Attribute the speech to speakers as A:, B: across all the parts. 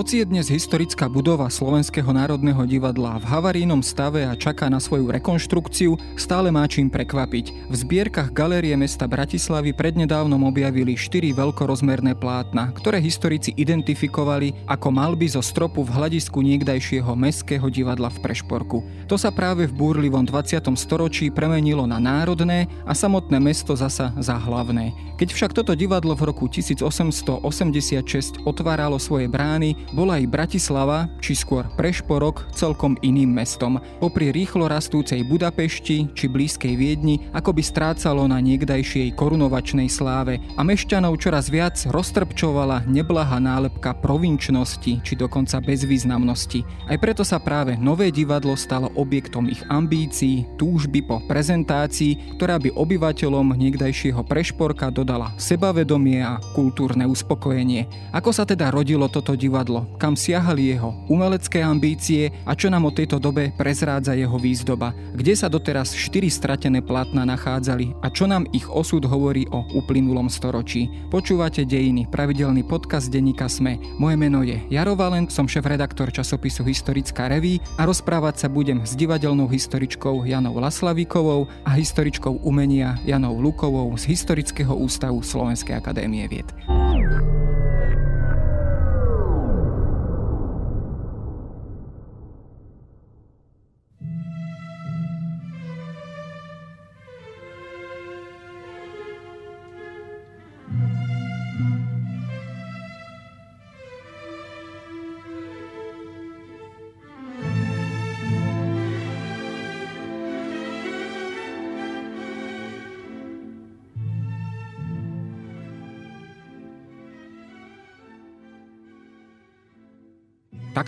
A: Hoci je dnes historická budova Slovenského národného divadla v havarínom stave a čaká na svoju rekonštrukciu, stále má čím prekvapiť. V zbierkach Galérie mesta Bratislavy prednedávnom objavili štyri veľkorozmerné plátna, ktoré historici identifikovali ako malby zo stropu v hľadisku niekdajšieho mestského divadla v Prešporku. To sa práve v búrlivom 20. storočí premenilo na národné a samotné mesto zasa za hlavné. Keď však toto divadlo v roku 1886 otváralo svoje brány, bola aj Bratislava, či skôr Prešporok, celkom iným mestom. Popri rýchlo rastúcej Budapešti či blízkej Viedni, ako by strácalo na niekdajšej korunovačnej sláve a mešťanov čoraz viac roztrpčovala neblahá nálepka provinčnosti či dokonca bezvýznamnosti. Aj preto sa práve nové divadlo stalo objektom ich ambícií, túžby po prezentácii, ktorá by obyvateľom niekdajšieho Prešporka dodala sebavedomie a kultúrne uspokojenie. Ako sa teda rodilo toto divadlo? Kam siahali jeho umelecké ambície a čo nám o tejto dobe prezrádza jeho výzdoba, kde sa doteraz štyri stratené platna nachádzali a čo nám ich osud hovorí o uplynulom storočí. Počúvate Dejiny, pravidelný podcast denníka Sme. Moje meno je Jaro Valent, som šéf-redaktor časopisu Historická reví a rozprávať sa budem s divadelnou historičkou Janou Laslavíkovou a historičkou umenia Janou Lukovou z Historického ústavu Slovenskej akadémie vied.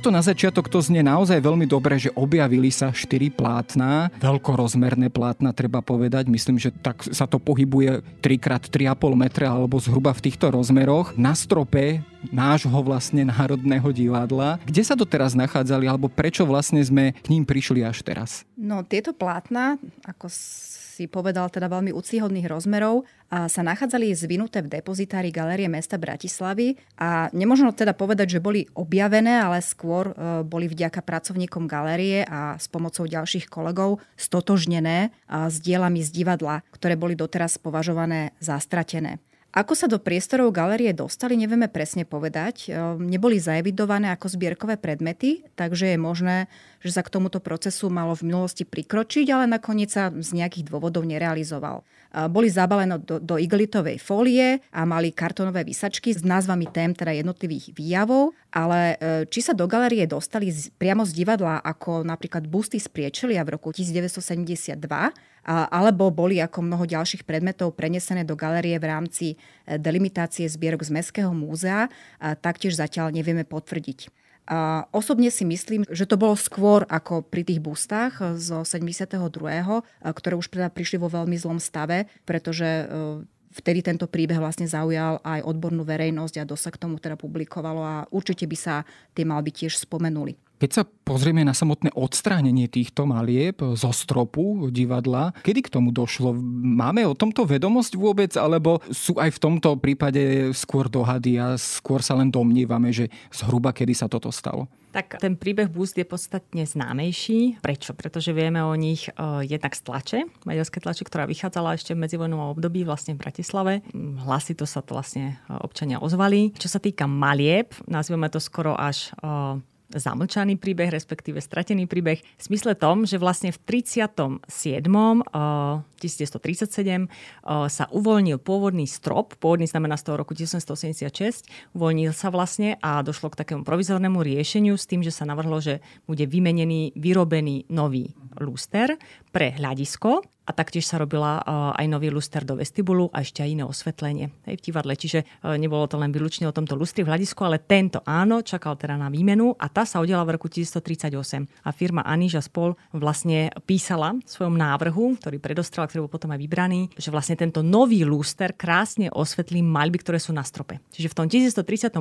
A: Takto na začiatok to znie naozaj veľmi dobre, že objavili sa štyri plátna, veľkorozmerné plátna treba povedať, myslím, že tak sa to pohybuje 3x3,5 metra alebo zhruba v týchto rozmeroch. Na strope nášho vlastne Národného divadla. Kde sa doteraz nachádzali alebo prečo vlastne sme k ním prišli až teraz?
B: No tieto plátna, ako si povedal, teda veľmi úcihodných rozmerov a sa nachádzali zvinuté v depozitári Galérie mesta Bratislavy a nemôžno teda povedať, že boli objavené, ale skôr e, boli vďaka pracovníkom galérie a s pomocou ďalších kolegov stotožnené s dielami z divadla, ktoré boli doteraz považované za stratené. Ako sa do priestorov galerie dostali, nevieme presne povedať. Ehm, neboli zaevidované ako zbierkové predmety, takže je možné, že sa k tomuto procesu malo v minulosti prikročiť, ale nakoniec sa z nejakých dôvodov nerealizoval. Ehm, boli zabalené do, do igelitovej fólie a mali kartonové vysačky s názvami tém teda jednotlivých výjavov, ale ehm, či sa do galerie dostali priamo z divadla ako napríklad busty z Priečelia v roku 1972, alebo boli ako mnoho ďalších predmetov prenesené do galerie v rámci e, delimitácie zbierok z Mestského múzea, taktiež zatiaľ nevieme potvrdiť. A osobne si myslím, že to bolo skôr ako pri tých bustách zo 72., ktoré už teda prišli vo veľmi zlom stave, pretože e, vtedy tento príbeh vlastne zaujal aj odbornú verejnosť a dosť sa k tomu teda publikovalo a určite by sa tie malby tiež spomenuli.
A: Keď sa pozrieme na samotné odstránenie týchto malieb zo stropu divadla, kedy k tomu došlo? Máme o tomto vedomosť vôbec, alebo sú aj v tomto prípade skôr dohady a skôr sa len domnívame, že zhruba kedy sa toto stalo?
C: Tak ten príbeh Boost je podstatne známejší. Prečo? Pretože vieme o nich uh, jednak z tlače, maďarské tlače, ktorá vychádzala ešte v medzivojnovom období vlastne v Bratislave. Hlasy to sa to vlastne e, občania ozvali. Čo sa týka malieb, nazveme to skoro až uh, zamlčaný príbeh, respektíve stratený príbeh v smysle tom, že vlastne v 37. 1937 sa uvoľnil pôvodný strop, pôvodný znamená z toho roku 1986, uvoľnil sa vlastne a došlo k takému provizornému riešeniu s tým, že sa navrhlo, že bude vymenený, vyrobený nový lúster pre hľadisko a taktiež sa robila aj nový luster do vestibulu a ešte aj iné osvetlenie aj v divadle. Čiže nebolo to len výlučne o tomto lustri v hľadisku, ale tento áno, čakal teda na výmenu a tá sa udiala v roku 1938. A firma Aniža Spol vlastne písala v svojom návrhu, ktorý predostrela, ktorý bol potom aj vybraný, že vlastne tento nový luster krásne osvetlí maľby, ktoré sú na strope. Čiže v tom 1938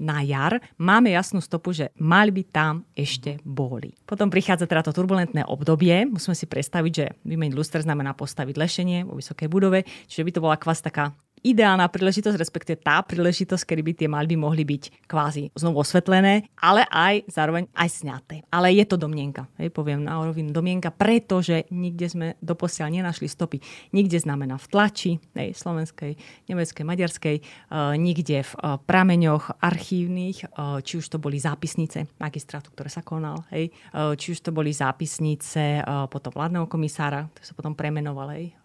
C: na jar máme jasnú stopu, že maľby tam ešte boli. Potom prichádza teda to turbulentné obdobie. Musíme si predstaviť, že vymeniť luster znamená postaviť lešenie vo vysokej budove, čiže by to bola kvás taká ideálna príležitosť, respektíve tá príležitosť, kedy by tie malby mohli byť kvázi znovu osvetlené, ale aj zároveň aj sňaté. Ale je to domienka, hej, poviem na rovinu domienka, pretože nikde sme doposiaľ nenašli stopy. Nikde znamená v tlači, hej, slovenskej, nemeckej, maďarskej, uh, nikde v uh, prameňoch archívnych, uh, či už to boli zápisnice magistrátu, ktoré sa konal, hej, či už to boli zápisnice potom vládneho komisára, ktorý sa potom premenoval, hej,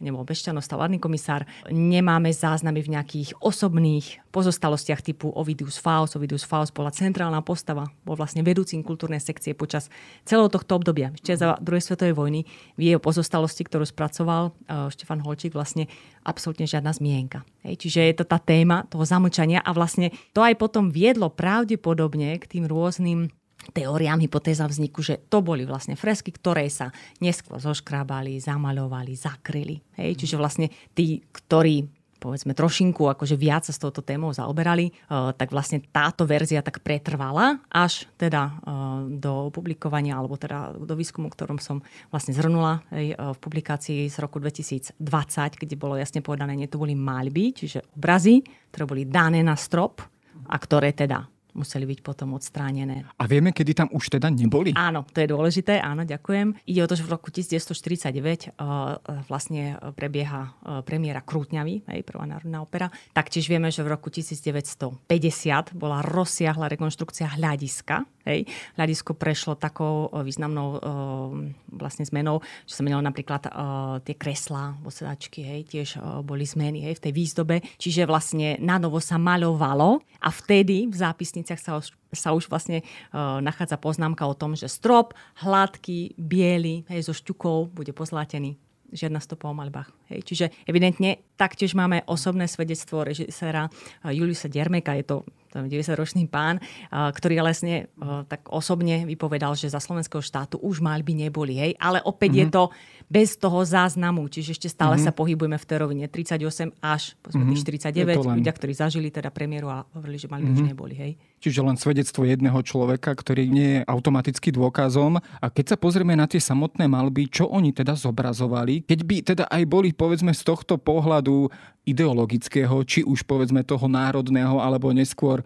C: nebol Bešťanov, vládny komisár. Nemáme záznamy v nejakých osobných pozostalostiach typu Ovidius Faust. Ovidius Faust bola centrálna postava, bol vlastne vedúcim kultúrnej sekcie počas celého tohto obdobia. Ešte za druhej svetovej vojny v jeho pozostalosti, ktorú spracoval uh, Štefan Holčík, vlastne absolútne žiadna zmienka. Hej, čiže je to tá téma toho zamlčania a vlastne to aj potom viedlo pravdepodobne k tým rôznym teóriám, hypotéza vzniku, že to boli vlastne fresky, ktoré sa neskôr zoškrábali, zamaľovali, zakryli. Hej? Čiže vlastne tí, ktorí povedzme trošinku akože viac sa s touto témou zaoberali, uh, tak vlastne táto verzia tak pretrvala až teda uh, do publikovania alebo teda do výskumu, ktorom som vlastne zhrnula uh, v publikácii z roku 2020, kde bolo jasne povedané, nie to boli maľby, čiže obrazy, ktoré boli dané na strop a ktoré teda museli byť potom odstránené.
A: A vieme, kedy tam už teda neboli?
C: Áno, to je dôležité, áno, ďakujem. Ide o to, že v roku 1949 uh, vlastne prebieha uh, premiéra Krútňavy, hej, prvá národná opera. Taktiež vieme, že v roku 1950 bola rozsiahla rekonštrukcia hľadiska. Hej. Hľadisko prešlo takou uh, významnou uh, vlastne zmenou, že sa menilo napríklad uh, tie kreslá, posedačky, hej, tiež boli zmeny hej, v tej výzdobe. Čiže vlastne na novo sa maľovalo a vtedy v zápisnici knižniciach sa už, sa už vlastne nachádza poznámka o tom, že strop hladký, biely, hej, so šťukou bude pozlátený žiadna stopa o malbách. Hej. Čiže evidentne taktiež máme osobné svedectvo režiséra uh, Juliusa Dermeka, je to 90-ročný pán, ktorý uh, tak osobne vypovedal, že za slovenského štátu už malby neboli. Hej. Ale opäť mm-hmm. je to bez toho záznamu, čiže ešte stále mm-hmm. sa pohybujeme v tej rovine 38 až mm-hmm. 49. Ľudia, ktorí zažili teda premiéru a hovorili, že malby mm-hmm. už mhm. neboli. Hej.
A: Čiže len svedectvo jedného človeka, ktorý nie je automaticky dôkazom. A keď sa pozrieme na tie samotné malby, čo oni teda zobrazovali, keď by teda aj boli povedzme z tohto pohľadu ideologického, či už povedzme toho národného, alebo neskôr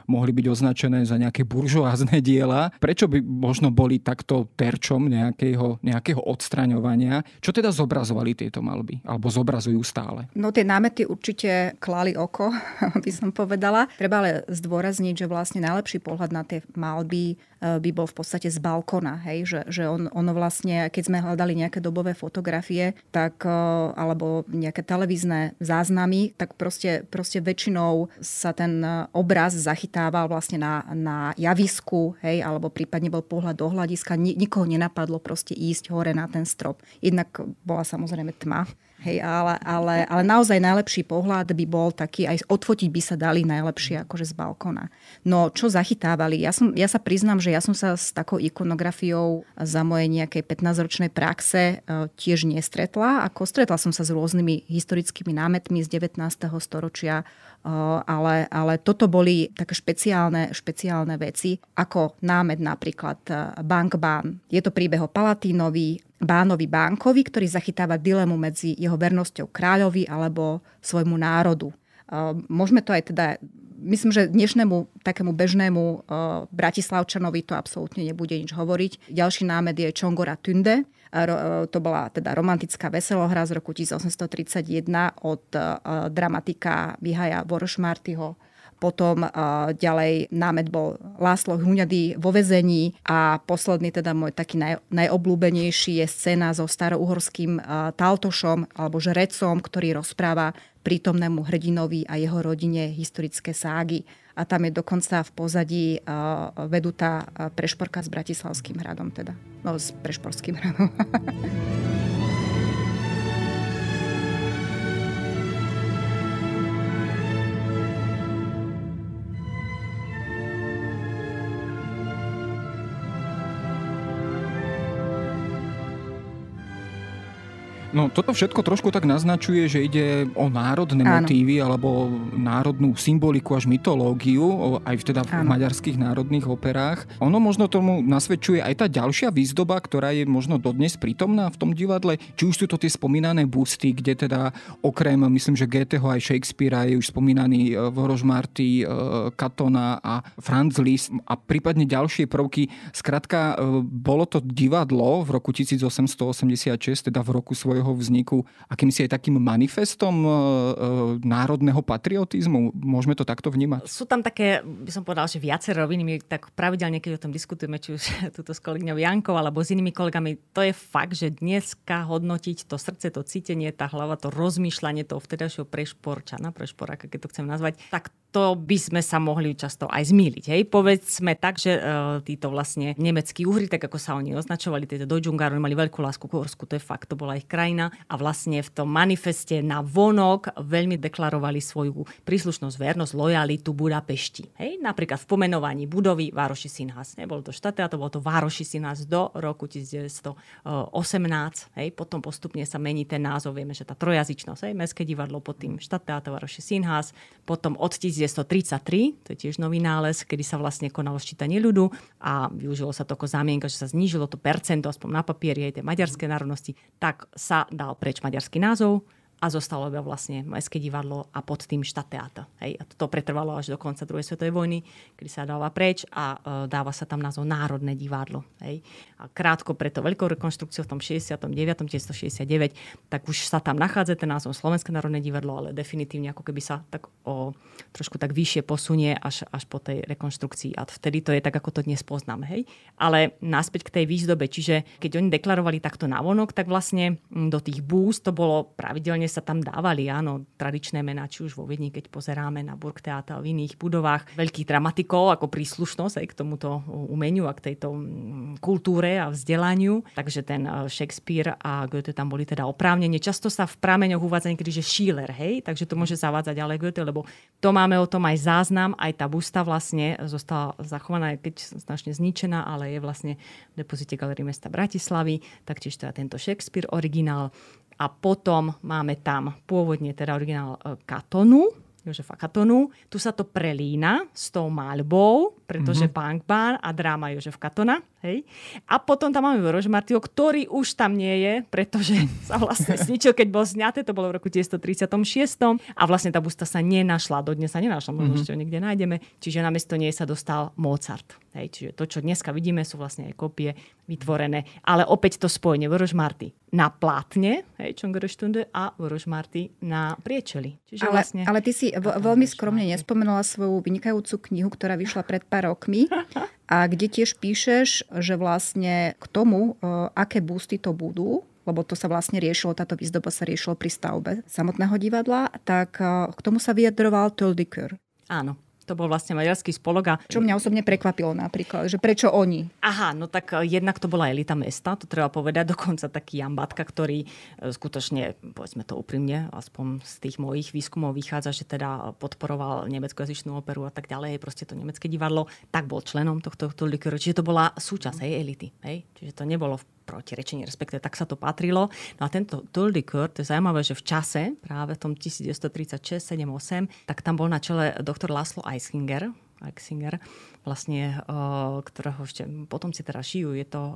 A: mohli byť označené za nejaké buržoázne diela. Prečo by možno boli takto terčom nejakého, nejakého odstraňovania? Čo teda zobrazovali tieto malby? Alebo zobrazujú stále?
B: No tie námety určite klali oko, by som povedala. Treba ale zdôrazniť, že vlastne najlepší pohľad na tie malby eh, by bol v podstate z balkona, hej? že, že on, ono vlastne, keď sme hľadali nejaké dobové fotografie, tak, eh, alebo nejaké televízne záznamy, tak proste, proste väčšinou sa ten e, obraz zachytával vlastne na, na javisku, hej, alebo prípadne bol pohľad do hľadiska. Nikoho nenapadlo proste ísť hore na ten strop. Jednak bola samozrejme tma, Hej, ale, ale, ale naozaj najlepší pohľad by bol taký, aj odfotiť by sa dali najlepšie akože z balkona. No čo zachytávali? Ja, som, ja sa priznám, že ja som sa s takou ikonografiou za mojej nejakej 15-ročnej praxe e, tiež nestretla. Ako stretla som sa s rôznymi historickými námetmi z 19. storočia, ale, ale toto boli také špeciálne, špeciálne veci, ako námet napríklad e, Bankbán. Je to príbeh o Palatínovi, Bánovi Bánkovi, ktorý zachytáva dilemu medzi jeho vernosťou kráľovi alebo svojmu národu. Môžeme to aj teda myslím, že dnešnému takému bežnému uh, Bratislavčanovi to absolútne nebude nič hovoriť. Ďalší námed je Čongora Tunde. Uh, to bola teda romantická veselohra z roku 1831 od uh, dramatika Vihaja Vorošmartyho potom uh, ďalej námet bol Láslo Huňady vo vezení a posledný teda môj taký naj, najobľúbenejší je scéna so starouhorským uh, taltošom alebo žrecom, ktorý rozpráva prítomnému hrdinovi a jeho rodine historické ságy. A tam je dokonca v pozadí uh, vedutá prešporka s Bratislavským hradom teda. No, s Prešporským hradom.
A: No toto všetko trošku tak naznačuje, že ide o národné Áno. motívy alebo národnú symboliku až mytológiu, aj teda v Áno. maďarských národných operách. Ono možno tomu nasvedčuje aj tá ďalšia výzdoba, ktorá je možno dodnes prítomná v tom divadle. Či už sú to tie spomínané busty, kde teda okrem, myslím, že Goetheho aj Shakespearea je už spomínaný e, Vorož Marty, e, Katona a Franz Liszt a prípadne ďalšie prvky. Skrátka, e, bolo to divadlo v roku 1886, teda v roku svojho svojho vzniku akýmsi aj takým manifestom e, e, národného patriotizmu? Môžeme to takto vnímať?
C: Sú tam také, by som povedal, že viaceré roviny. My tak pravidelne, keď o tom diskutujeme, či už túto s kolegyňou Jankou alebo s inými kolegami, to je fakt, že dneska hodnotiť to srdce, to cítenie, tá hlava, to rozmýšľanie toho vtedajšieho prešporčana, prešporáka, keď to chcem nazvať, tak to by sme sa mohli často aj zmýliť. Hej? Povedzme tak, že uh, títo vlastne nemeckí uhry, tak ako sa oni označovali, tieto Deutschungar, mali veľkú lásku k Uhorsku, to je fakt, to bola ich krajina a vlastne v tom manifeste na vonok veľmi deklarovali svoju príslušnosť, vernosť, lojalitu Budapešti. Hej? Napríklad v pomenovaní budovy Vároši Sinhas. Nebolo to štáte, to bolo to Vároši Sinhas do roku 1918. Hej? Potom postupne sa mení ten názov. Vieme, že tá trojazyčnosť, hej? Mestské divadlo pod tým štáte, Vároši Sinhas. Potom od 1933, to je tiež nový nález, kedy sa vlastne konalo ščítanie ľudu a využilo sa to ako zámienka, že sa znížilo to percento, aspoň na papieri, aj tej maďarskej národnosti, tak sa dal preč maďarský názov a zostalo iba vlastne Mestské divadlo a pod tým štateáta. Hej. A to pretrvalo až do konca druhej svetovej vojny, kedy sa dáva preč a uh, dáva sa tam názov Národné divadlo. Hej. A krátko preto veľkou rekonštrukciou v tom 69. 1969, tak už sa tam nachádza ten názov Slovenské národné divadlo, ale definitívne ako keby sa tak o, trošku tak vyššie posunie až, až po tej rekonštrukcii. A vtedy to je tak, ako to dnes poznáme. Hej. Ale naspäť k tej výzdobe, čiže keď oni deklarovali takto navonok, tak vlastne do tých búst to bolo pravidelne sa tam dávali, áno, tradičné mená, či už vo Viedni, keď pozeráme na Burgtheater v iných budovách, veľkých dramatikov ako príslušnosť aj k tomuto umeniu a k tejto mm, kultúre a vzdelaniu. Takže ten eh, Shakespeare a Goethe tam boli teda oprávnene. Často sa v prameňoch uvádza niekedy, že Schiller, hej, takže to môže zavádzať ale Goethe, lebo to máme o tom aj záznam, aj tá busta vlastne zostala zachovaná, keď značne zničená, ale je vlastne v depozite Galerie mesta Bratislavy, taktiež teda tento Shakespeare originál a potom máme tam pôvodne teda originál e, Katonu, Jožefa Katonu. Tu sa to prelína s tou maľbou, pretože mm-hmm. Bankbán a dráma Jožef Katona. Hej. A potom tam máme Vorož Martio, ktorý už tam nie je, pretože sa vlastne zničil, keď bol zňaté, to bolo v roku 1936. A vlastne tá busta sa nenašla, dodnes sa nenašla, možno mm-hmm. ešte ho niekde nájdeme. Čiže namiesto nej sa dostal Mozart. Hej. Čiže to, čo dneska vidíme, sú vlastne aj kopie vytvorené. Ale opäť to spojenie Vorož Marty na plátne, hej, Čongerstunde, a Vorož Marty na priečeli.
B: Čiže ale, vlastne... ale ty si v- veľmi skromne nespomenula svoju vynikajúcu knihu, ktorá vyšla pred pár rokmi a kde tiež píšeš, že vlastne k tomu, e, aké boosty to budú, lebo to sa vlastne riešilo, táto výzdoba sa riešilo pri stavbe samotného divadla, tak e, k tomu sa vyjadroval Toldiker.
C: Áno, to bol vlastne maďarský spolok. A...
B: Čo mňa osobne prekvapilo napríklad, že prečo oni?
C: Aha, no tak eh, jednak to bola elita mesta, to treba povedať, dokonca taký Jambatka, ktorý eh, skutočne, povedzme to úprimne, aspoň z tých mojich výskumov vychádza, že teda podporoval nemeckojazycznú operu a tak ďalej, proste to nemecké divadlo, tak bol členom tohto, tohto likeru. Čiže to bola súčasť hej, elity. Hej? Čiže to nebolo v protirečenie, respektíve tak sa to patrilo. No a tento Coeur, to je zaujímavé, že v čase, práve v tom 1936, 7, 8, tak tam bol na čele doktor Laszlo Eisinger, Eixinger, vlastne, uh, ktorého ešte potomci teda šijú. Je to uh,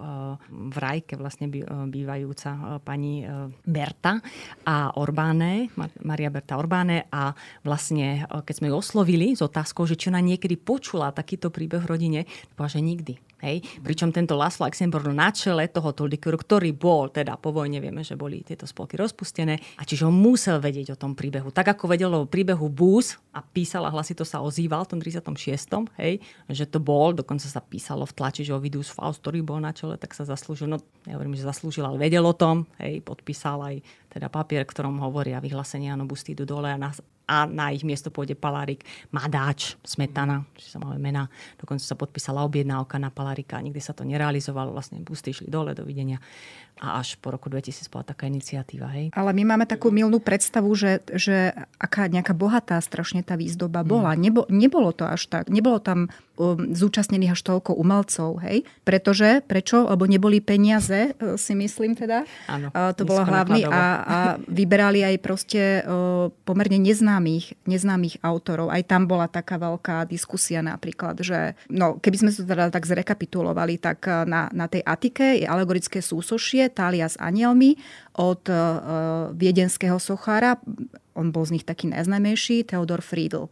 C: v Rajke vlastne uh, bývajúca pani Berta a Orbáne, Maria Berta Orbáne a vlastne, keď sme ju oslovili s otázkou, že či ona niekedy počula takýto príbeh v rodine, povedala, že nikdy Hej? Pričom tento Laszlo Luxemburg na čele toho Toldikuru, ktorý bol, teda po vojne vieme, že boli tieto spolky rozpustené, a čiže on musel vedieť o tom príbehu. Tak ako vedel o príbehu Bús a písal a hlasito sa ozýval v tom 36. Hej, že to bol, dokonca sa písalo v tlači, že Ovidius Faust, ktorý bol na čele, tak sa zaslúžil, no ja hovorím, že zaslúžil, ale vedel o tom, hej, podpísal aj teda papier, ktorom hovoria vyhlásenie, áno, busty idú dole a nás a na ich miesto pôjde Palárik Madáč, Smetana, čiže sa máme mena. Dokonca sa podpísala objednávka na Palárika, nikdy sa to nerealizovalo, vlastne busty išli dole, dovidenia. A až po roku 2000 bola taká iniciatíva. Hej.
B: Ale my máme takú milnú predstavu, že, že aká nejaká bohatá strašne tá výzdoba bola. Mm. Nebo, nebolo to až tak. Nebolo tam um, zúčastnených až toľko umelcov, hej? Pretože, prečo? Lebo neboli peniaze, e, si myslím teda.
C: Áno,
B: to bolo hlavný a, a vyberali aj proste uh, pomerne neznámych, neznámych autorov. Aj tam bola taká veľká diskusia napríklad, že no, keby sme to teda tak zrekapitulovali, tak na, na tej Atike je alegorické súsošie Tália s anielmi od uh, viedenského sochára. On bol z nich taký najznamejší, Theodor Friedl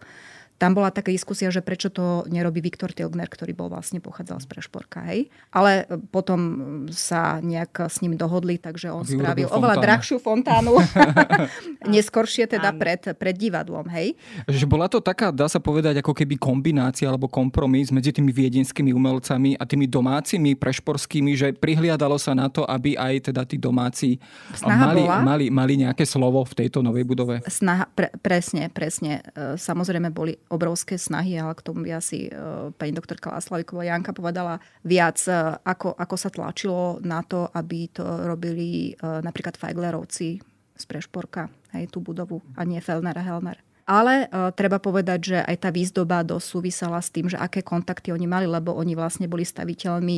B: tam bola taká diskusia, že prečo to nerobí Viktor Tilgner, ktorý bol vlastne pochádzal z Prešporka. Hej? Ale potom sa nejak s ním dohodli, takže on spravil fontánu. oveľa drahšiu fontánu. Neskoršie teda pred, pred divadlom. Hej?
A: Že bola to taká, dá sa povedať, ako keby kombinácia alebo kompromis medzi tými viedenskými umelcami a tými domácimi prešporskými, že prihliadalo sa na to, aby aj teda tí domáci mali, mali, mali nejaké slovo v tejto novej budove.
B: Snaha, pre, presne, presne. E, samozrejme boli obrovské snahy, ale k tomu by asi uh, pani doktorka Láslaviková Janka povedala viac, uh, ako, ako sa tlačilo na to, aby to robili uh, napríklad Feiglerovci z Prešporka, aj tú budovu, a nie Fellner a Helmer. Ale uh, treba povedať, že aj tá výzdoba dosť súvisela s tým, že aké kontakty oni mali, lebo oni vlastne boli staviteľmi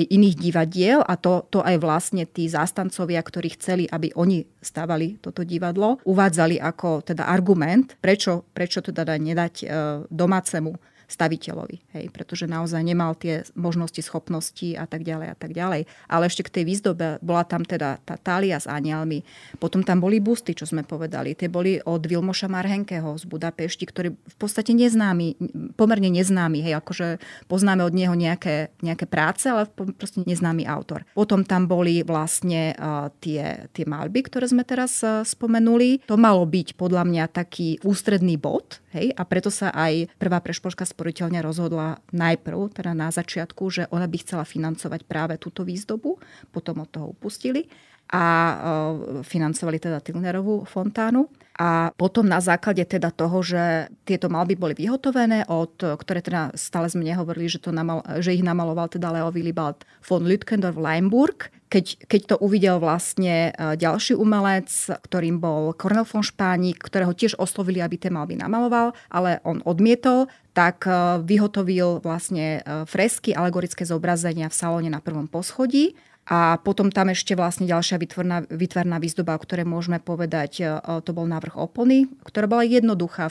B: iných divadiel a to, to aj vlastne tí zástancovia, ktorí chceli, aby oni stavali toto divadlo, uvádzali ako teda argument, prečo, prečo teda nedať uh, domácemu staviteľovi, hej, pretože naozaj nemal tie možnosti, schopnosti a tak ďalej a tak ďalej. Ale ešte k tej výzdobe bola tam teda tá tália s anielmi, potom tam boli busty, čo sme povedali. Tie boli od Vilmoša Marhenkeho z Budapešti, ktorý v podstate neznámy, pomerne neznámy, hej, akože poznáme od neho nejaké, nejaké práce, ale proste neznámy autor. Potom tam boli vlastne uh, tie, tie malby, ktoré sme teraz uh, spomenuli. To malo byť podľa mňa taký ústredný bod, hej, a preto sa aj prvá prešporská sporiteľňa rozhodla najprv, teda na začiatku, že ona by chcela financovať práve túto výzdobu, potom od toho upustili a e, financovali teda Tilnerovú fontánu. A potom na základe teda toho, že tieto malby boli vyhotovené, od, ktoré teda stále sme nehovorili, že, to namal, že ich namaloval teda Leo Willibald von Lütkendorf Leimburg, keď, keď to uvidel vlastne e, ďalší umelec, ktorým bol Cornel von Špánik, ktorého tiež oslovili, aby tie malby namaloval, ale on odmietol, tak e, vyhotovil vlastne e, fresky, alegorické zobrazenia v salóne na prvom poschodí. A potom tam ešte vlastne ďalšia vytvorná, vytvorná výzdoba, o ktorej môžeme povedať, to bol návrh opony, ktorá bola jednoduchá,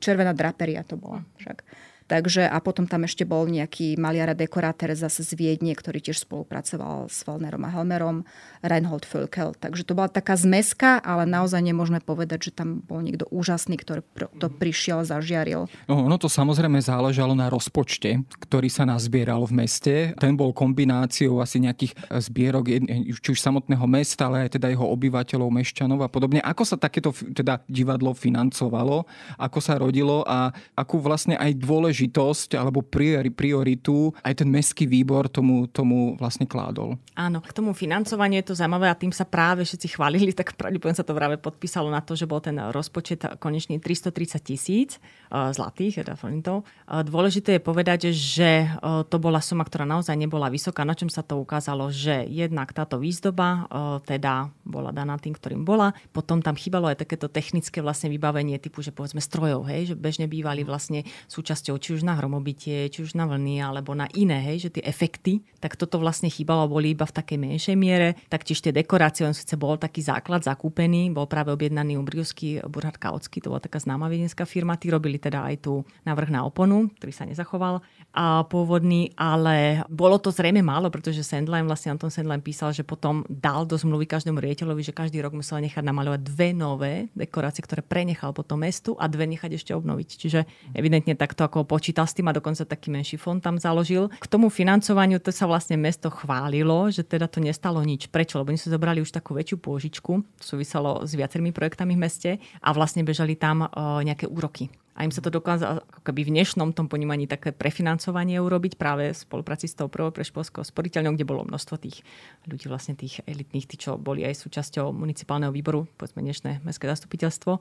B: červená draperia to bola však. Takže a potom tam ešte bol nejaký maliar a dekorátor zase z Viedne, ktorý tiež spolupracoval s Volnerom a Helmerom, Reinhold Völkel. Takže to bola taká zmeska, ale naozaj nemôžeme povedať, že tam bol niekto úžasný, ktorý to prišiel, zažiaril.
A: No, ono to samozrejme záležalo na rozpočte, ktorý sa nazbieral v meste. Ten bol kombináciou asi nejakých zbierok, či už samotného mesta, ale aj teda jeho obyvateľov, mešťanov a podobne. Ako sa takéto teda divadlo financovalo, ako sa rodilo a akú vlastne aj dôležitú dôležitosť alebo prioritu aj ten mestský výbor tomu, tomu vlastne kládol.
C: Áno, k tomu financovaniu je to zaujímavé a tým sa práve všetci chválili, tak pravdepodobne sa to práve podpísalo na to, že bol ten rozpočet konečne 330 tisíc uh, zlatých, teda forintov. Uh, dôležité je povedať, že uh, to bola suma, ktorá naozaj nebola vysoká, na čom sa to ukázalo, že jednak táto výzdoba teda bola daná tým, ktorým bola. Potom tam chýbalo aj takéto technické vlastne vybavenie typu, že povedzme strojov, hej, že bežne bývali vlastne súčasťou či už na hromobitie, či už na vlny, alebo na iné, hej, že tie efekty, tak toto vlastne chýbalo, boli iba v takej menšej miere. Taktiež tie dekorácie, on síce bol taký základ zakúpený, bol práve objednaný Umbriusky Burhard Kautsky, to bola taká známa viedenská firma, tí robili teda aj tú návrh na oponu, ktorý sa nezachoval a pôvodný, ale bolo to zrejme málo, pretože Sandline, vlastne Anton Sandline písal, že potom dal do zmluvy každému riaditeľovi, že každý rok musel nechať namalovať dve nové dekorácie, ktoré prenechal potom mestu a dve nechať ešte obnoviť. Čiže evidentne takto ako počítal s tým a dokonca taký menší fond tam založil. K tomu financovaniu to sa vlastne mesto chválilo, že teda to nestalo nič. Prečo? Lebo oni si zobrali už takú väčšiu pôžičku, súviselo s viacerými projektami v meste a vlastne bežali tam uh, nejaké úroky a im sa to dokázalo ako keby v dnešnom tom ponímaní také prefinancovanie urobiť práve v spolupráci s tou prvou preškolskou sporiteľňou, kde bolo množstvo tých ľudí, vlastne tých elitných, tí, čo boli aj súčasťou municipálneho výboru, povedzme dnešné mestské zastupiteľstvo.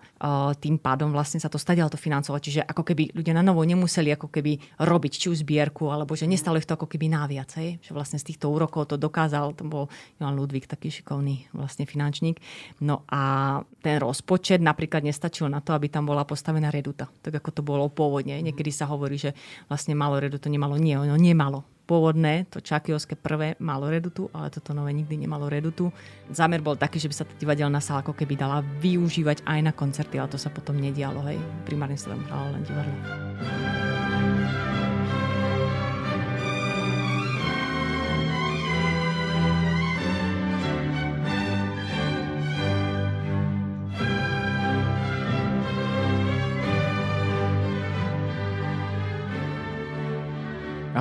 C: Tým pádom vlastne sa to stadial to financovať, čiže ako keby ľudia na novo nemuseli ako keby robiť či už zbierku, alebo že nestalo ich to ako keby náviac, hej? že vlastne z týchto úrokov to dokázal, to bol Jan Ludvík, taký šikovný vlastne finančník. No a ten rozpočet napríklad nestačil na to, aby tam bola postavená reduta tak ako to bolo pôvodne. Niekedy sa hovorí, že vlastne malo redu to nemalo. Nie, ono nemalo. Pôvodné, to Čakiovské prvé malo redutu, ale toto nové nikdy nemalo redutu. Zámer bol taký, že by sa tá divadelná sala ako keby dala využívať aj na koncerty, ale to sa potom nedialo, hej. Primárne sa tam hralo len divadlo.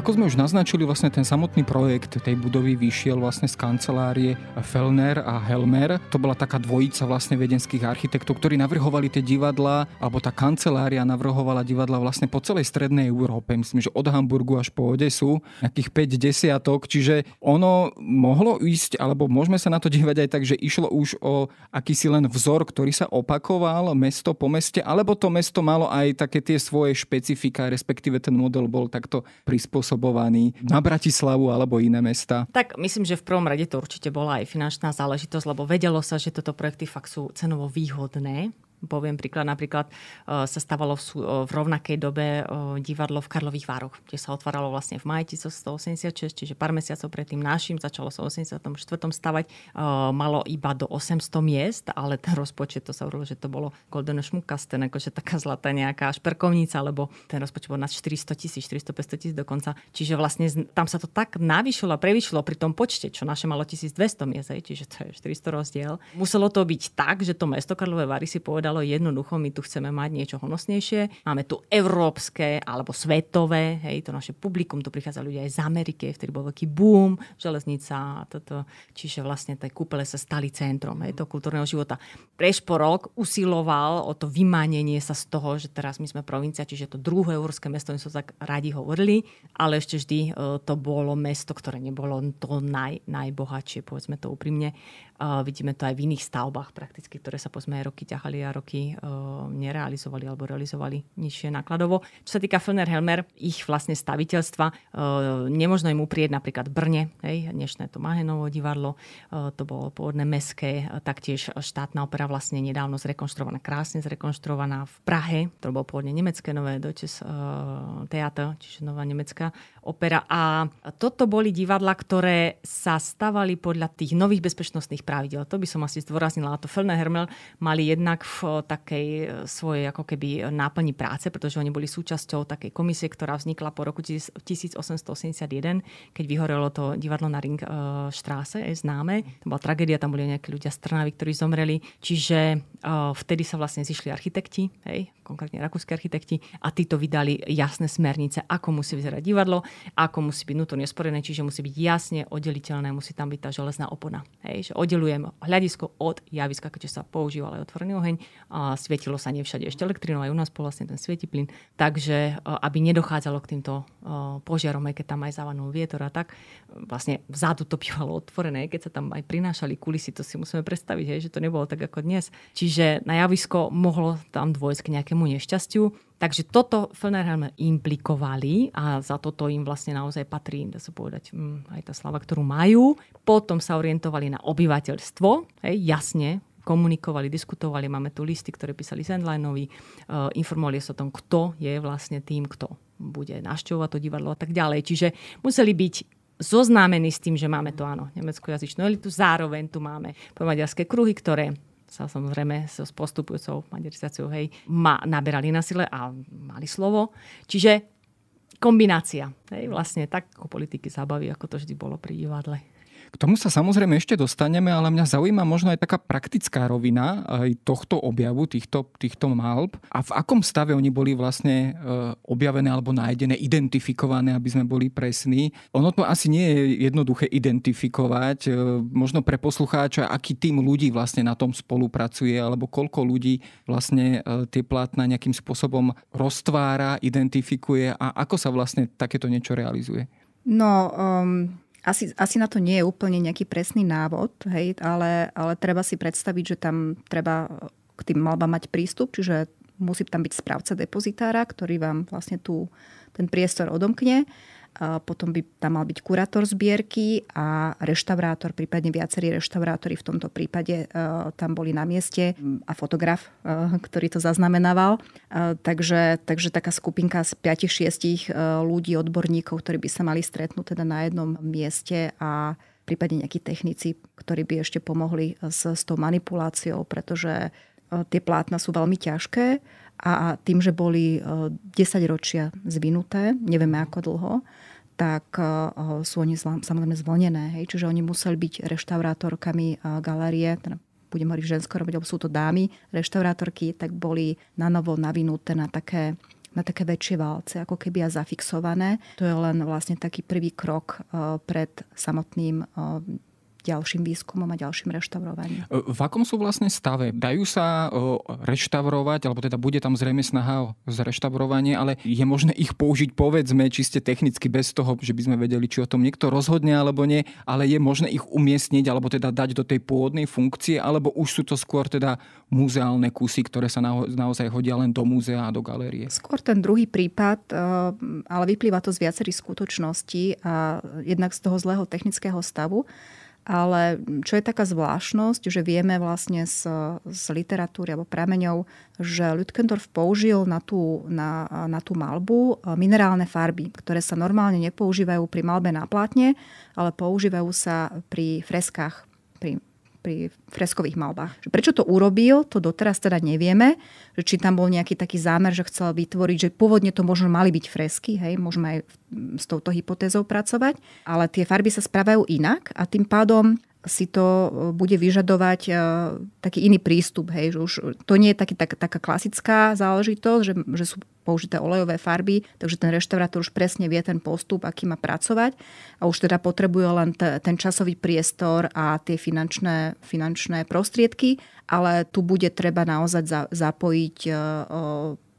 A: Ako sme už naznačili, vlastne ten samotný projekt tej budovy vyšiel vlastne z kancelárie Fellner a Helmer. To bola taká dvojica vlastne viedenských architektov, ktorí navrhovali tie divadla, alebo tá kancelária navrhovala divadla vlastne po celej strednej Európe. Myslím, že od Hamburgu až po Odesu, nejakých 5 desiatok, čiže ono mohlo ísť, alebo môžeme sa na to dívať aj tak, že išlo už o akýsi len vzor, ktorý sa opakoval mesto po meste, alebo to mesto malo aj také tie svoje špecifika, respektíve ten model bol takto prispôsobený prispôsobovaný na Bratislavu alebo iné mesta?
C: Tak myslím, že v prvom rade to určite bola aj finančná záležitosť, lebo vedelo sa, že toto projekty fakt sú cenovo výhodné Poviem príklad, napríklad uh, sa stavalo v, uh, v rovnakej dobe uh, divadlo v Karlových Vároch, kde sa otváralo vlastne v maji 1986, čiže pár mesiacov pred tým našim, začalo sa v 84. stavať, malo iba do 800 miest, ale ten rozpočet, to sa hovorilo, že to bolo Golden Schmukasten, akože taká zlatá nejaká šperkovnica, lebo ten rozpočet bol na 400 tisíc, 400-500 tisíc dokonca. Čiže vlastne tam sa to tak navýšilo a prevyšilo pri tom počte, čo naše malo 1200 miest, čiže to je 400 rozdiel. Muselo to byť tak, že to mesto Karlové Vary si povedal, povedalo jednoducho, my tu chceme mať niečo honosnejšie. Máme tu európske alebo svetové, hej, to naše publikum, tu prichádzajú ľudia aj z Ameriky, vtedy bol veľký boom, železnica a toto. Čiže vlastne tie kúpele sa stali centrom hej, toho kultúrneho života. Prešporok usiloval o to vymanenie sa z toho, že teraz my sme provincia, čiže to druhé európske mesto, oni sa tak radi hovorili, ale ešte vždy e, to bolo mesto, ktoré nebolo to naj, najbohatšie, povedzme to úprimne. Vidíme to aj v iných stavbách prakticky, ktoré sa povedzme aj roky ťahali a roky uh, nerealizovali alebo realizovali nižšie nákladovo. Čo sa týka Fellner Helmer, ich vlastne staviteľstva, uh, nemožno im uprieť napríklad Brne, hej, dnešné to Mahenovo divadlo, uh, to bolo pôvodné meské, taktiež štátna opera vlastne nedávno zrekonštruovaná, krásne zrekonštruovaná v Prahe, to bolo pôvodne nemecké nové Deutsches Theater, čiže nová nemecká opera. A toto boli divadla, ktoré sa stavali podľa tých nových bezpečnostných pravidel. To by som asi zdôraznila. A to Felné Hermel mali jednak v takej e, svojej ako keby náplni práce, pretože oni boli súčasťou takej komisie, ktorá vznikla po roku 1881, keď vyhorelo to divadlo na Ring Štráse, je známe. To bola tragédia, tam boli nejakí ľudia z Trnavy, ktorí zomreli. Čiže uh, vtedy sa vlastne zišli architekti, hej, konkrétne rakúsky architekti, a títo vydali jasné smernice, ako musí vyzerať divadlo, ako musí byť vnútorne sporené, čiže musí byť jasne oddeliteľné, musí tam byť tá železná opona. Hej, že oddelujem hľadisko od javiska, keďže sa používal aj otvorený oheň. A svietilo sa nie všade ešte elektrinou, aj u nás bol vlastne ten svietiplyn. Takže aby nedochádzalo k týmto požiarom, aj keď tam aj zavanul vietor a tak, vlastne vzadu to bývalo otvorené, keď sa tam aj prinášali kulisy, to si musíme predstaviť, hej, že to nebolo tak ako dnes. Čiže na javisko mohlo tam dôjsť k nejakému nešťastiu Takže toto Fellnerhelme implikovali a za toto im vlastne naozaj patrí, dá sa povedať, mm, aj tá slava, ktorú majú. Potom sa orientovali na obyvateľstvo, hej, jasne, komunikovali, diskutovali, máme tu listy, ktoré písali Sandlinovi, uh, informovali sa o tom, kto je vlastne tým, kto bude našťovať to divadlo a tak ďalej. Čiže museli byť zoznámení s tým, že máme tu áno, nemeckojazycznú elitu, zároveň tu máme pomaďarské kruhy, ktoré sa samozrejme s postupujúcou maďarizáciou, hej, ma, naberali na sile a mali slovo. Čiže kombinácia, hej, vlastne tak ako politiky zábavy, ako to vždy bolo pri divadle.
A: K tomu sa samozrejme ešte dostaneme, ale mňa zaujíma možno aj taká praktická rovina aj tohto objavu, týchto, týchto malb. A v akom stave oni boli vlastne e, objavené alebo nájdené, identifikované, aby sme boli presní. Ono to asi nie je jednoduché identifikovať. E, možno pre poslucháča, aký tým ľudí vlastne na tom spolupracuje, alebo koľko ľudí vlastne e, tie plátna nejakým spôsobom roztvára, identifikuje a ako sa vlastne takéto niečo realizuje.
B: No, um, asi, asi na to nie je úplne nejaký presný návod, hej, ale, ale treba si predstaviť, že tam treba k tým malbám mať prístup, čiže musí tam byť správca depozitára, ktorý vám vlastne tu ten priestor odomkne potom by tam mal byť kurátor zbierky a reštaurátor, prípadne viacerí reštaurátori v tomto prípade tam boli na mieste a fotograf, ktorý to zaznamenával. Takže, takže taká skupinka z 5-6 ľudí, odborníkov, ktorí by sa mali stretnúť teda na jednom mieste a prípadne nejakí technici, ktorí by ešte pomohli s, s tou manipuláciou, pretože tie plátna sú veľmi ťažké a tým, že boli 10 ročia zvinuté, nevieme ako dlho, tak sú oni samozrejme zvlnené. Hej? Čiže oni museli byť reštaurátorkami galérie, teda budem hovoriť v ženskom lebo sú to dámy, reštaurátorky, tak boli na novo navinuté na také na také väčšie válce, ako keby a zafixované. To je len vlastne taký prvý krok pred samotným ďalším výskumom a ďalším reštaurovaním.
A: E, v akom sú vlastne stave? Dajú sa reštaurovať, alebo teda bude tam zrejme snaha o zreštaurovanie, ale je možné ich použiť povedzme čiste technicky bez toho, že by sme vedeli, či o tom niekto rozhodne alebo nie, ale je možné ich umiestniť alebo teda dať do tej pôvodnej funkcie, alebo už sú to skôr teda muzeálne kusy, ktoré sa naozaj hodia len do múzea a do galérie?
B: Skôr ten druhý prípad, e, ale vyplýva to z viacerých skutočností a jednak z toho zlého technického stavu, ale čo je taká zvláštnosť, že vieme vlastne z, z literatúry alebo prameňov, že Lütkendorf použil na tú, na, na tú malbu e, minerálne farby, ktoré sa normálne nepoužívajú pri malbe na plátne, ale používajú sa pri freskách, pri pri freskových malbách. Prečo to urobil, to doteraz teda nevieme, že či tam bol nejaký taký zámer, že chcel vytvoriť, že pôvodne to možno mali byť fresky, hej, môžeme aj s touto hypotézou pracovať, ale tie farby sa správajú inak a tým pádom si to e, bude vyžadovať e, taký iný prístup. Hej, že už to nie je taký, tak, taká klasická záležitosť, že, že sú použité olejové farby, takže ten reštaurátor už presne vie ten postup, aký má pracovať a už teda potrebuje len t- ten časový priestor a tie finančné, finančné prostriedky, ale tu bude treba naozaj za, zapojiť e,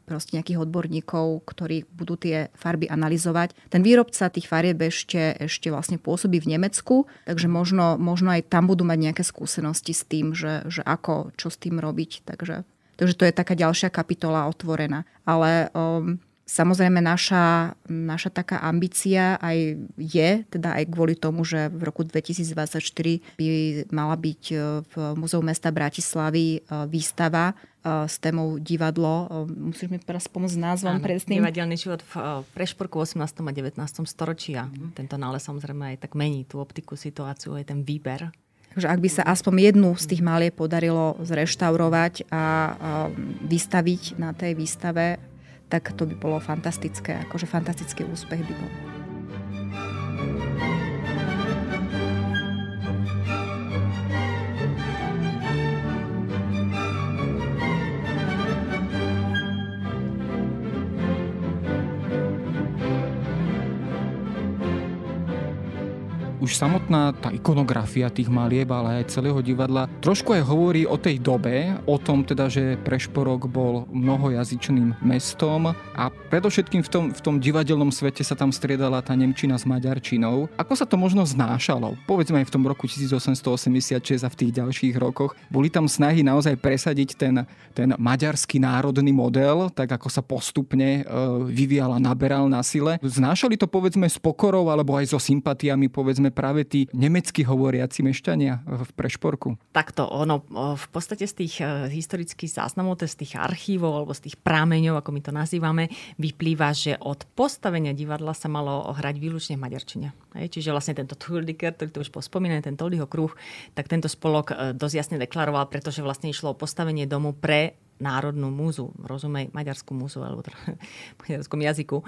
B: proste nejakých odborníkov, ktorí budú tie farby analyzovať. Ten výrobca tých farieb ešte, ešte vlastne pôsobí v Nemecku, takže možno, možno aj tam budú mať nejaké skúsenosti s tým, že, že ako, čo s tým robiť. Takže, takže to je taká ďalšia kapitola otvorená. Ale um, Samozrejme, naša, naša taká ambícia aj je, teda aj kvôli tomu, že v roku 2024 by mala byť e, v Múzeu mesta Bratislavy e, výstava e, s témou divadlo. Musíš mi teraz pomôcť názvom Áno, presným.
C: Divadelný život v Prešporku 18. a 19. storočí. Mm-hmm. Tento nález samozrejme aj tak mení tú optiku, situáciu, aj ten výber.
B: Takže ak by sa aspoň jednu z tých maliek podarilo zreštaurovať a vystaviť na tej výstave, tak to by bolo fantastické, akože fantastický úspech by bol.
A: Samotná tá ikonografia tých malieb, ale aj celého divadla trošku aj hovorí o tej dobe, o tom teda, že Prešporok bol mnohojazyčným mestom a predovšetkým v tom, v tom divadelnom svete sa tam striedala tá Nemčina s Maďarčinou. Ako sa to možno znášalo? Povedzme aj v tom roku 1886 a v tých ďalších rokoch. Boli tam snahy naozaj presadiť ten, ten maďarský národný model, tak ako sa postupne e, vyvíjala, naberal na sile. Znášali to povedzme s pokorou alebo aj so sympatiami povedzme práve tí nemecky hovoriaci mešťania v Prešporku?
C: Takto, ono v podstate z tých e, historických záznamov, z tých archívov alebo z tých prámeňov, ako my to nazývame, vyplýva, že od postavenia divadla sa malo hrať výlučne v maďarčine. Čiže vlastne tento Thurdiker, ktorý to už pospomínaný, ten Toldyho kruh, tak tento spolok e, dosť jasne deklaroval, pretože vlastne išlo o postavenie domu pre národnú múzu, rozumej maďarskú múzu alebo teda maďarskom jazyku. E,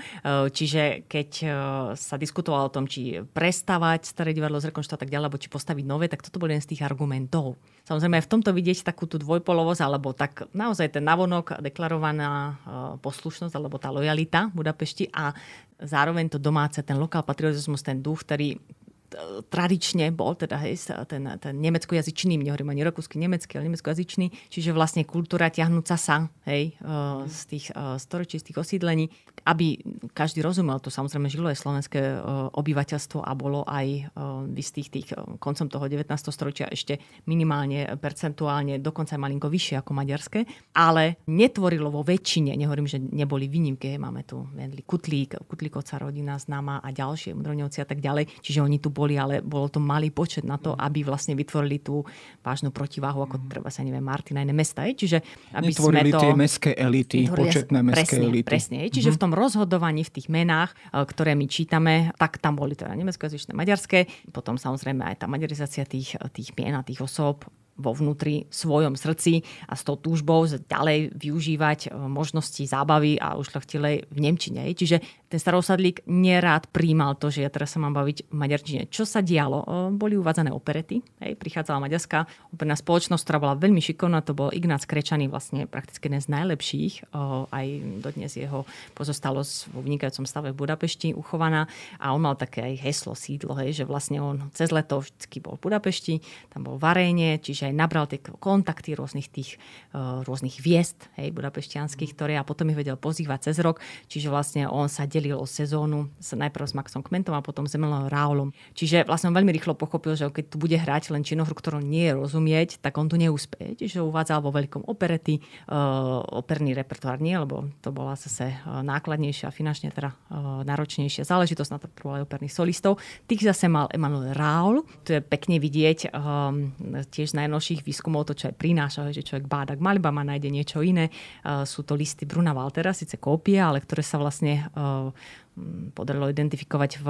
C: čiže keď e, sa diskutovalo o tom, či prestavať staré divadlo, zrekonštruovať tak ďalej, alebo či postaviť nové, tak toto bol jeden z tých argumentov. Samozrejme aj v tomto vidieť takú tú dvojpolovosť, alebo tak naozaj ten navonok deklarovaná e, poslušnosť, alebo tá lojalita Budapešti a zároveň to domáce, ten lokál patriotizmus, ten duch, ktorý tradične bol teda hej, ten, ten nemeckojazyčný, nehovorím ani rakúsky, nemecký, ale nemeckojazyčný, čiže vlastne kultúra ťahnúca sa hej, z tých storočí, z tých osídlení, aby každý rozumel, to samozrejme žilo aj slovenské obyvateľstvo a bolo aj v istých tých koncom toho 19. storočia ešte minimálne percentuálne, dokonca aj malinko vyššie ako maďarské, ale netvorilo vo väčšine, nehovorím, že neboli výnimky, máme tu Vendli Kutlík, Kutlíkovca rodina známa a ďalšie, Mudroňovci a tak ďalej, čiže oni tu boli, ale bolo to malý počet na to, aby vlastne vytvorili tú vážnu protiváhu, ako mm. treba sa neviem, Martina, iné mesta. Čiže aby
A: Netvorili
C: sme to...
A: tie mestské elity, početné mestské
C: presne,
A: elity.
C: Presne, čiže mm-hmm. v tom rozhodovaní, v tých menách, e, ktoré my čítame, tak tam boli teda nemeckojazyčné, maďarské, potom samozrejme aj tá maďarizácia tých, tých mien a tých osôb vo vnútri svojom srdci a s tou túžbou ďalej využívať e, možnosti zábavy a ušľachtilej v Nemčine. Čiže ten starosadlík nerád príjmal to, že ja teraz sa mám baviť v maďarčine. Čo sa dialo? Boli uvádzané operety. Hej, prichádzala maďarská operná spoločnosť, ktorá bola veľmi šikovná. To bol Ignác Krečaný, vlastne prakticky jeden z najlepších. Aj dodnes jeho pozostalosť vo vynikajúcom stave v Budapešti uchovaná. A on mal také aj heslo, sídlo, hej, že vlastne on cez leto vždy bol v Budapešti, tam bol varenie, čiže aj nabral tie kontakty rôznych tých rôznych viest, hej, budapešťanských, ktoré a potom ich vedel pozývať cez rok. Čiže vlastne on sa delil o sezónu najprv s Maxom Kmentom a potom s Emilom Raulom. Čiže vlastne on veľmi rýchlo pochopil, že keď tu bude hrať len činohru, ktorú nie je rozumieť, tak on tu neúspeje. Čiže uvádzal vo veľkom operety, uh, operný repertoár nie, lebo to bola zase uh, nákladnejšia, finančne teda uh, náročnejšia záležitosť na to aj operných solistov. Tých zase mal Emanuel Raul, to je pekne vidieť um, tiež z najnovších výskumov, to čo aj prináša, že človek báda k malbám a nájde niečo iné. Sú to listy Bruna Waltera, síce kópie, ale ktoré sa vlastne So podarilo identifikovať v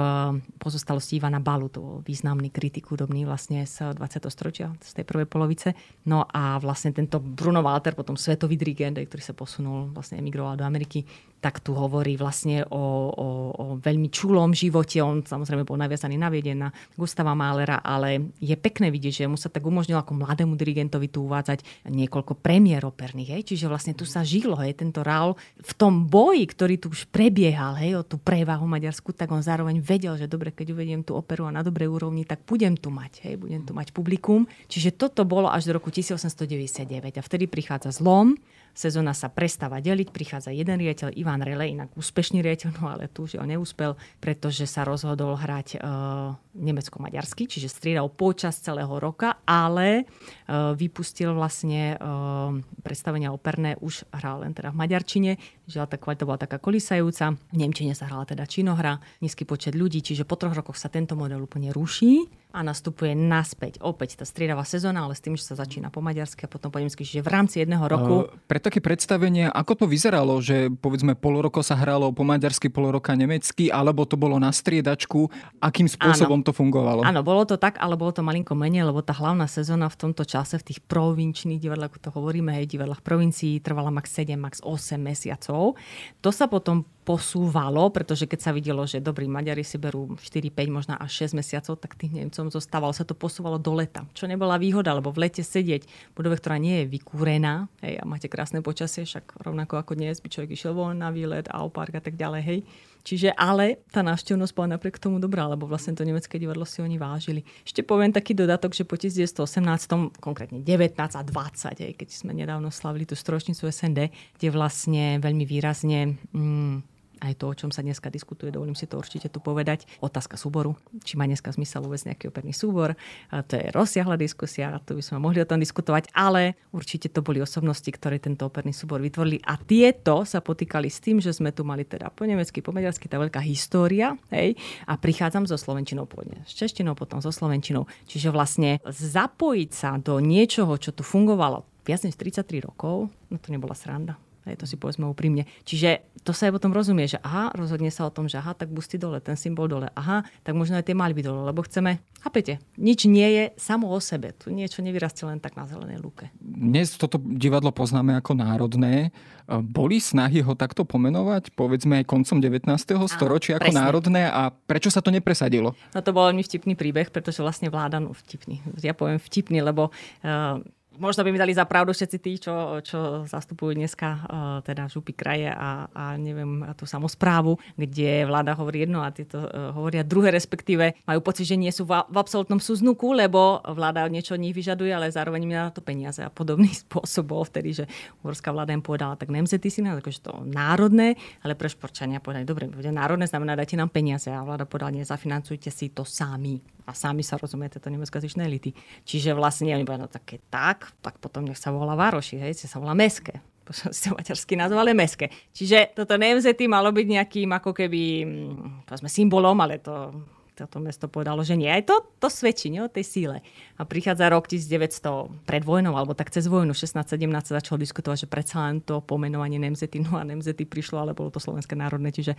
C: pozostalosti Ivana Balu, to bol významný kritik hudobný vlastne z 20. storočia, z tej prvej polovice. No a vlastne tento Bruno Walter, potom svetový dirigent, ktorý sa posunul, vlastne emigroval do Ameriky, tak tu hovorí vlastne o, o, o veľmi čulom živote. On samozrejme bol naviazaný na Vieden, na Gustava Mahlera, ale je pekné vidieť, že mu sa tak umožnilo ako mladému dirigentovi tu uvádzať niekoľko premiér operných. Hej. Čiže vlastne tu sa žilo, hej, tento Raul v tom boji, ktorý tu už prebiehal, hej, o tú prevahu Maďarsku, tak on zároveň vedel, že dobre, keď uvediem tú operu a na dobrej úrovni, tak budem tu mať, hej, budem tu mať publikum. Čiže toto bolo až do roku 1899 a vtedy prichádza zlom sezóna sa prestáva deliť, prichádza jeden riaditeľ, Ivan Rele, inak úspešný riaditeľ, no ale tu on neúspel, pretože sa rozhodol hrať uh, nemecko-maďarsky, čiže striedal počas celého roka, ale vypustil vlastne uh, predstavenia operné, už hral len teda v maďarčine, že tá kvalita bola taká kolisajúca. V Nemčine sa hrala teda činohra, nízky počet ľudí, čiže po troch rokoch sa tento model úplne ruší a nastupuje naspäť opäť tá striedavá sezóna, ale s tým, že sa začína po maďarsky a potom po nemecky, čiže v rámci jedného roku. Uh,
A: pre také predstavenie, ako to vyzeralo, že povedzme pol roko sa hralo po maďarsky, pol roka nemecky, alebo to bolo na striedačku, akým spôsobom
C: áno.
A: to fungovalo?
C: Áno, bolo to tak, ale bolo to malinko menej, lebo tá hlavná sezóna v tomto čase v tých provinčných divadlách, ako to hovoríme, hej, divadlách provincií trvala max 7, max 8 mesiacov. To sa potom posúvalo, pretože keď sa videlo, že dobrí Maďari si berú 4, 5, možno až 6 mesiacov, tak tým Nemcom zostávalo, sa to posúvalo do leta. Čo nebola výhoda, lebo v lete sedieť v budove, ktorá nie je vykúrená, hej, a máte krásne počasie, však rovnako ako dnes by človek išiel von na výlet, a park a tak ďalej, hej. Čiže ale tá návštevnosť bola napriek tomu dobrá, lebo vlastne to nemecké divadlo si oni vážili. Ešte poviem taký dodatok, že po 1918, konkrétne 19 a 20, hej, keď sme nedávno slavili tú stročnicu SND, kde vlastne veľmi výrazne mm, aj to, o čom sa dneska diskutuje, dovolím si to určite tu povedať. Otázka súboru, či má dneska zmysel vôbec nejaký operný súbor. To je rozsiahla diskusia, tu by sme mohli o tom diskutovať, ale určite to boli osobnosti, ktoré tento operný súbor vytvorili a tieto sa potýkali s tým, že sme tu mali teda po nemecky, po maďarsky, tá veľká história, hej, a prichádzam so slovenčinou pôvodne, s češtinou, potom so slovenčinou. Čiže vlastne zapojiť sa do niečoho, čo tu fungovalo viac než 33 rokov, no to nebola sranda. Hej, to si povedzme úprimne. Čiže to sa aj potom rozumie, že aha, rozhodne sa o tom, že aha, tak busty dole, ten symbol dole, aha, tak možno aj tie byť dole, lebo chceme, chápete, nič nie je samo o sebe. Tu niečo nevyrastie len tak na zelenej lúke.
A: Dnes toto divadlo poznáme ako národné. Boli snahy ho takto pomenovať, povedzme aj koncom 19. storočia ako presne. národné a prečo sa to nepresadilo?
C: No to bol veľmi vtipný príbeh, pretože vlastne vláda, no vtipný, ja poviem vtipný, lebo uh, možno by mi dali za pravdu všetci tí, čo, čo zastupujú dneska uh, teda župy kraje a, a neviem, a tú samozprávu, kde vláda hovorí jedno a tieto uh, hovoria druhé, respektíve majú pocit, že nie sú v, v absolútnom súznuku, lebo vláda niečo od nich vyžaduje, ale zároveň im na to peniaze. A podobný spôsob bol vtedy, že uhorská vláda im povedala, tak nemzety si na akože to národné, ale pre šporčania povedali, dobre, národné, znamená, dajte nám peniaze a vláda povedala, nezafinancujte si to sami a sami sa rozumiete to nemeckojazyčné elity. Čiže vlastne oni povedali, no také tak, tak potom nech sa volá Vároši, hej, sa volá Meské ste maďarský názov, ale meské. Čiže toto NMZ malo byť nejakým ako keby, mm, povedzme, symbolom, ale to toto mesto povedalo, že nie. Aj to, to svedčí nie, o tej síle. A prichádza rok 1900 pred vojnou, alebo tak cez vojnu, 16-17 sa začalo diskutovať, že predsa len to pomenovanie Nemzety, no a Nemzety prišlo, ale bolo to Slovenské národné, čiže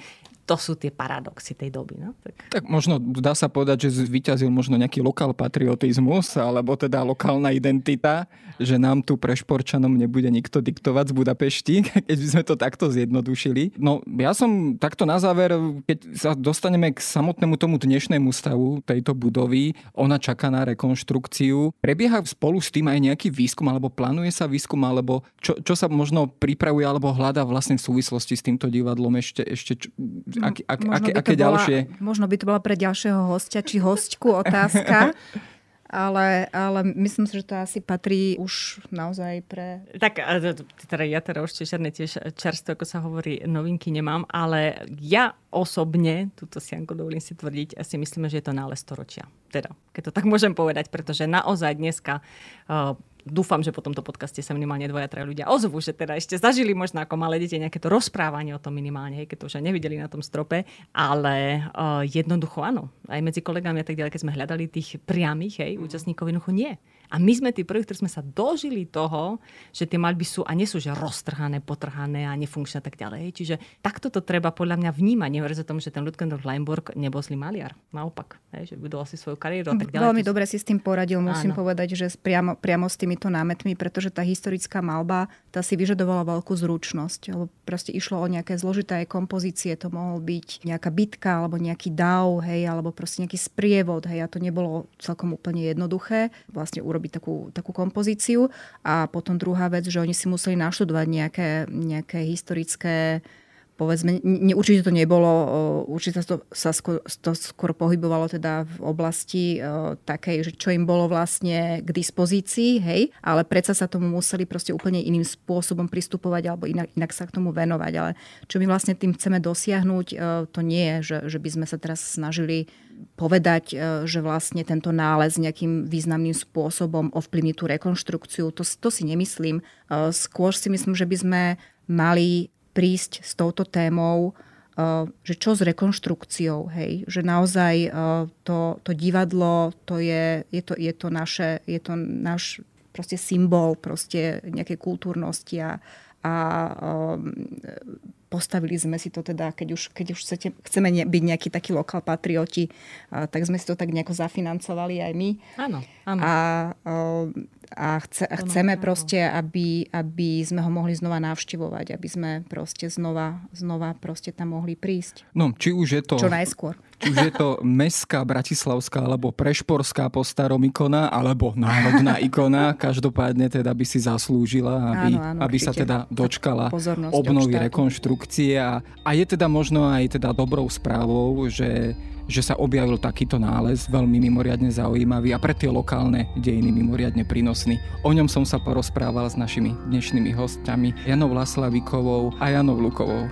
C: to sú tie paradoxy tej doby. No?
A: Tak. tak možno dá sa povedať, že vyťazil možno nejaký lokál patriotizmus, alebo teda lokálna identita, že nám tu prešporčanom nebude nikto diktovať z Budapešti, keď by sme to takto zjednodušili. No ja som takto na záver, keď sa dostaneme k samotnému tomu dnešnému dnešnému stavu tejto budovy. Ona čaká na rekonštrukciu. Prebieha spolu s tým aj nejaký výskum, alebo plánuje sa výskum, alebo čo, čo sa možno pripravuje, alebo hľadá vlastne v súvislosti s týmto divadlom ešte, ešte čo, ak, ak, aké, aké bola, ďalšie?
B: Možno by to bola pre ďalšieho hostia, či hostku otázka. ale, ale myslím si, že to asi patrí už naozaj pre...
C: Tak teda ja teda už žiadne tiež čerstvo, ako sa hovorí, novinky nemám, ale ja osobne, túto si Janko dovolím si tvrdiť, si myslíme, že je to nález storočia. Teda, keď to tak môžem povedať, pretože naozaj dneska uh, dúfam, že po tomto podcaste sa minimálne dvoja, traja ľudia ozvú, že teda ešte zažili možno ako malé deti nejaké to rozprávanie o tom minimálne, keď to už aj nevideli na tom strope, ale uh, jednoducho áno, aj medzi kolegami a tak ďalej, keď sme hľadali tých priamých hej, účastníkov, jednoducho nie. A my sme tí prví, ktorí sme sa dožili toho, že tie maľby sú a nie sú že roztrhané, potrhané a nefunkčné a tak ďalej. Čiže takto to treba podľa mňa vnímať. Neverze tomu, že ten Ludgendorf Leinburg nebol zlý maliar. Naopak, hej, že budoval si svoju kariéru a tak ďalej.
B: Veľmi dobre si s tým poradil, musím Áno. povedať, že priamo, priamo s týmito námetmi, pretože tá historická malba, tá si vyžadovala veľkú zručnosť. Lebo proste išlo o nejaké zložité kompozície, to mohol byť nejaká bitka alebo nejaký dav, hej, alebo proste nejaký sprievod, hej, a to nebolo celkom úplne jednoduché. Vlastne urobiť takú, takú kompozíciu. A potom druhá vec, že oni si museli naštudovať nejaké, nejaké historické povedzme, ne, určite to nebolo, určite to sa skôr, to skôr pohybovalo teda v oblasti uh, takej, že čo im bolo vlastne k dispozícii, hej, ale predsa sa tomu museli proste úplne iným spôsobom pristupovať alebo inak, inak sa k tomu venovať. Ale čo my vlastne tým chceme dosiahnuť, uh, to nie je, že, že by sme sa teraz snažili povedať, že vlastne tento nález nejakým významným spôsobom ovplyvní tú rekonštrukciu. To, to si nemyslím. Skôr si myslím, že by sme mali prísť s touto témou, uh, že čo s rekonštrukciou, hej, že naozaj uh, to, to divadlo, to je, je, to, je to naše, je to náš proste symbol proste nejakej kultúrnosti a, a um, postavili sme si to teda, keď už, keď už chcete, chceme ne, byť nejaký taký lokal patrioti, tak sme si to tak nejako zafinancovali aj my.
C: Áno, áno.
B: A a chce, chceme proste, aby, aby sme ho mohli znova navštevovať, aby sme proste znova, znova proste tam mohli prísť.
A: No, či už je to...
B: Čo najskôr.
A: Či už je to mestská, bratislavská, alebo prešporská po starom ikona, alebo národná ikona, každopádne teda by si zaslúžila, aby, áno, áno, aby sa teda dočkala obnovy, rekonštrukcie a, a je teda možno aj teda dobrou správou, že že sa objavil takýto nález, veľmi mimoriadne zaujímavý a pre tie lokálne dejiny mimoriadne prínosný. O ňom som sa porozprával s našimi dnešnými hostiami Janou Laslavikovou a Janou Lukovou.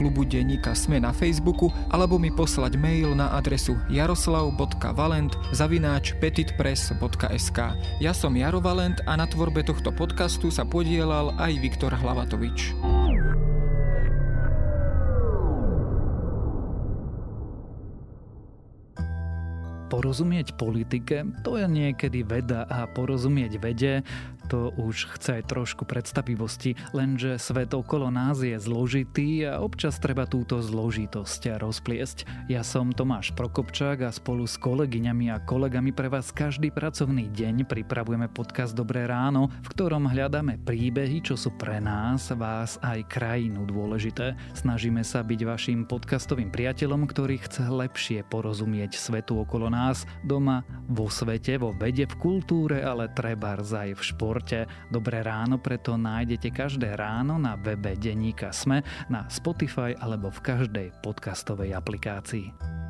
A: klubu Denníka Sme na Facebooku alebo mi poslať mail na adresu jaroslav.valent zavináč petitpress.sk. Ja som Jaro Valent a na tvorbe tohto podcastu sa podielal aj Viktor Hlavatovič.
D: Porozumieť politike, to je niekedy veda a porozumieť vede, to už chce aj trošku predstavivosti, lenže svet okolo nás je zložitý a občas treba túto zložitosť rozpliesť. Ja som Tomáš Prokopčák a spolu s kolegyňami a kolegami pre vás každý pracovný deň pripravujeme podcast Dobré ráno, v ktorom hľadáme príbehy, čo sú pre nás, vás aj krajinu dôležité. Snažíme sa byť vašim podcastovým priateľom, ktorý chce lepšie porozumieť svetu okolo nás, doma, vo svete, vo vede, v kultúre, ale treba aj v športe športe. Dobré ráno preto nájdete každé ráno na webe Deníka Sme, na Spotify alebo v každej podcastovej aplikácii.